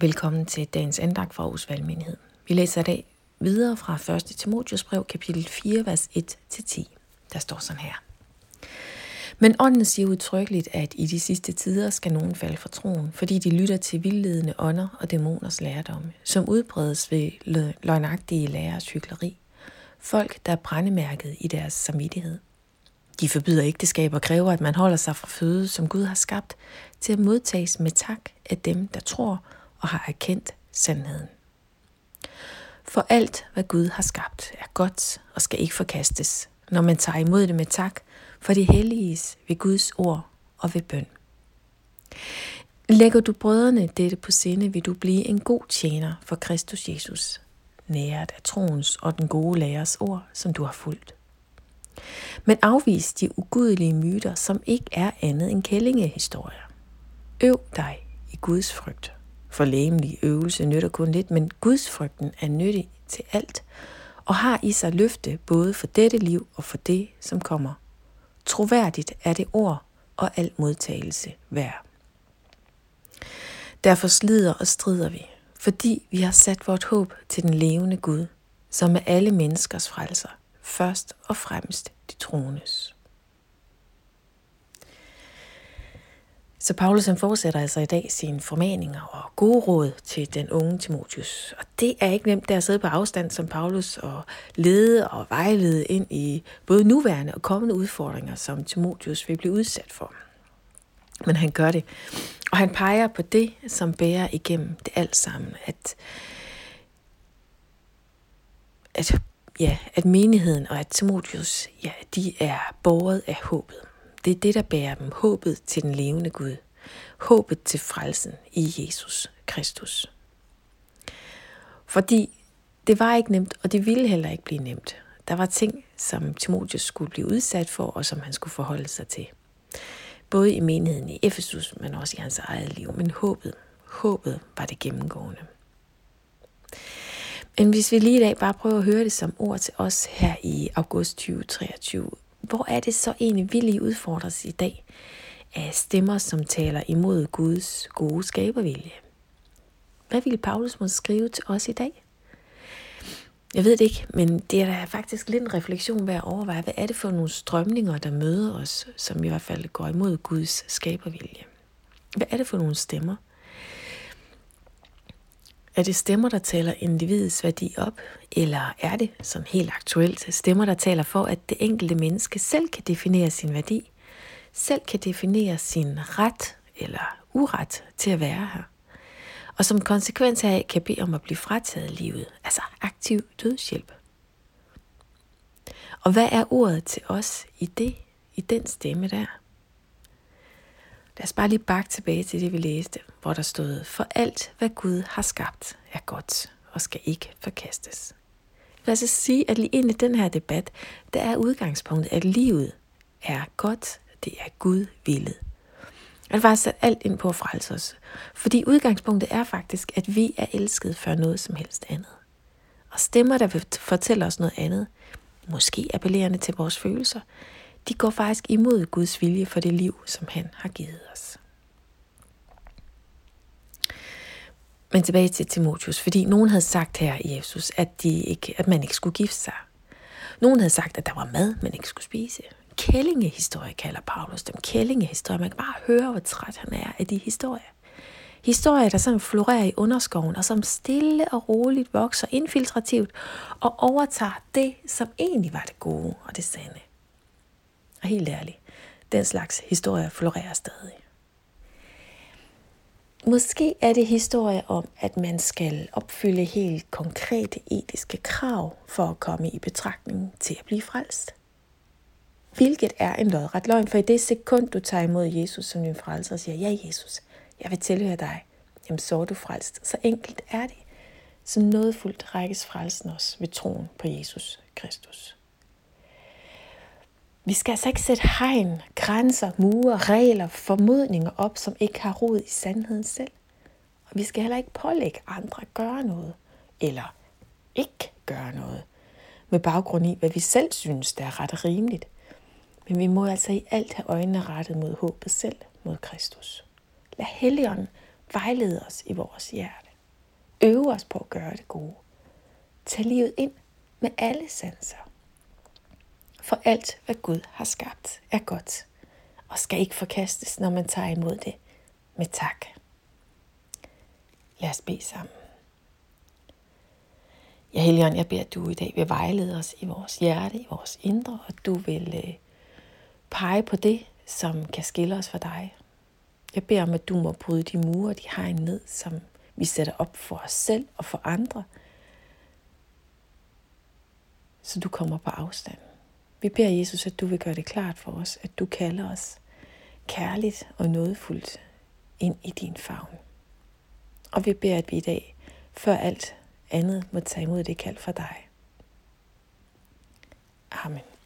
Velkommen til dagens andagt fra Aarhus Valgmenighed. Vi læser i dag videre fra 1. Timotius brev, kapitel 4, vers 1-10. Der står sådan her. Men ånden siger udtrykkeligt, at i de sidste tider skal nogen falde fra troen, fordi de lytter til vildledende ånder og dæmoners lærdomme, som udbredes ved løgnagtige lærers hyggeleri. Folk, der er brændemærket i deres samvittighed. De forbyder ægteskab og kræver, at man holder sig fra føde, som Gud har skabt, til at modtages med tak af dem, der tror og har erkendt sandheden. For alt, hvad Gud har skabt, er godt og skal ikke forkastes, når man tager imod det med tak, for det helliges ved Guds ord og ved bøn. Lægger du brødrene dette på sinde, vil du blive en god tjener for Kristus Jesus, næret af troens og den gode lærers ord, som du har fulgt. Men afvis de ugudelige myter, som ikke er andet end kællingehistorier. Øv dig i Guds frygt. For lægemlig øvelse nytter kun lidt, men Guds frygten er nyttig til alt, og har i sig løfte både for dette liv og for det, som kommer. Troværdigt er det ord og al modtagelse værd. Derfor slider og strider vi, fordi vi har sat vort håb til den levende Gud, som er alle menneskers frelser, først og fremmest de troendes. Så Paulus han fortsætter altså i dag sine formaninger og gode råd til den unge Timotius. Og det er ikke nemt der at sidde på afstand som Paulus og lede og vejlede ind i både nuværende og kommende udfordringer, som Timotius vil blive udsat for. Men han gør det. Og han peger på det, som bærer igennem det alt sammen. At, at, ja, at menigheden og at Timotius, ja, de er båret af håbet. Det er det, der bærer dem. Håbet til den levende Gud. Håbet til frelsen i Jesus Kristus. Fordi det var ikke nemt, og det ville heller ikke blive nemt. Der var ting, som Timotius skulle blive udsat for, og som han skulle forholde sig til. Både i menigheden i Efesus, men også i hans eget liv. Men håbet, håbet var det gennemgående. Men hvis vi lige i dag bare prøver at høre det som ord til os her i august 2023, hvor er det så egentlig, vi lige udfordres i dag af stemmer, som taler imod Guds gode skabervilje? Hvad ville Paulus måske skrive til os i dag? Jeg ved det ikke, men det er da faktisk lidt en refleksion ved at overveje, hvad er det for nogle strømninger, der møder os, som i hvert fald går imod Guds skabervilje? Hvad er det for nogle stemmer? Er det stemmer, der taler individets værdi op, eller er det, som helt aktuelt, stemmer, der taler for, at det enkelte menneske selv kan definere sin værdi, selv kan definere sin ret eller uret til at være her, og som konsekvens af kan bede om at blive frataget livet, altså aktiv dødshjælp. Og hvad er ordet til os i det, i den stemme der? Lad os bare lige bakke tilbage til det, vi læste, hvor der stod, for alt, hvad Gud har skabt, er godt og skal ikke forkastes. Lad os sige, at lige ind i den her debat, der er udgangspunktet, at livet er godt, det er Gud villet. Han var sat alt ind på at frelse os. Fordi udgangspunktet er faktisk, at vi er elsket før noget som helst andet. Og stemmer, der vil fortælle os noget andet, måske appellerende til vores følelser, de går faktisk imod Guds vilje for det liv, som han har givet os. Men tilbage til Timotius, fordi nogen havde sagt her i Jesus, at, de ikke, at man ikke skulle gifte sig. Nogen havde sagt, at der var mad, man ikke skulle spise. Kællingehistorie kalder Paulus dem. Kællingehistorie. Man kan bare høre, hvor træt han er af de historier. Historier, der sådan florerer i underskoven, og som stille og roligt vokser infiltrativt og overtager det, som egentlig var det gode og det sande. Og helt ærligt, den slags historier florerer stadig. Måske er det historie om, at man skal opfylde helt konkrete etiske krav for at komme i betragtning til at blive frelst. Hvilket er en lodret løgn, for i det sekund, du tager imod Jesus som din frelser og siger, ja Jesus, jeg vil tilhøre dig, jamen så er du frelst. Så enkelt er det. Så nådefuldt rækkes frelsen os ved troen på Jesus Kristus. Vi skal altså ikke sætte hegn, grænser, mure, regler, formodninger op, som ikke har rod i sandheden selv. Og vi skal heller ikke pålægge andre at gøre noget, eller ikke gøre noget, med baggrund i, hvad vi selv synes, der er ret og rimeligt. Men vi må altså i alt have øjnene rettet mod håbet selv, mod Kristus. Lad Helligånden vejlede os i vores hjerte. Øve os på at gøre det gode. Tag livet ind med alle sanser. For alt, hvad Gud har skabt, er godt og skal ikke forkastes, når man tager imod det med tak. Lad os bede sammen. Ja, Helion, jeg beder, at du i dag vil vejlede os i vores hjerte, i vores indre, og du vil øh, pege på det, som kan skille os fra dig. Jeg beder om, at du må bryde de mure, de hegn ned, som vi sætter op for os selv og for andre, så du kommer på afstand. Vi beder Jesus, at du vil gøre det klart for os, at du kalder os kærligt og nådefuldt ind i din favn. Og vi beder, at vi i dag, før alt andet, må tage imod det kald fra dig. Amen.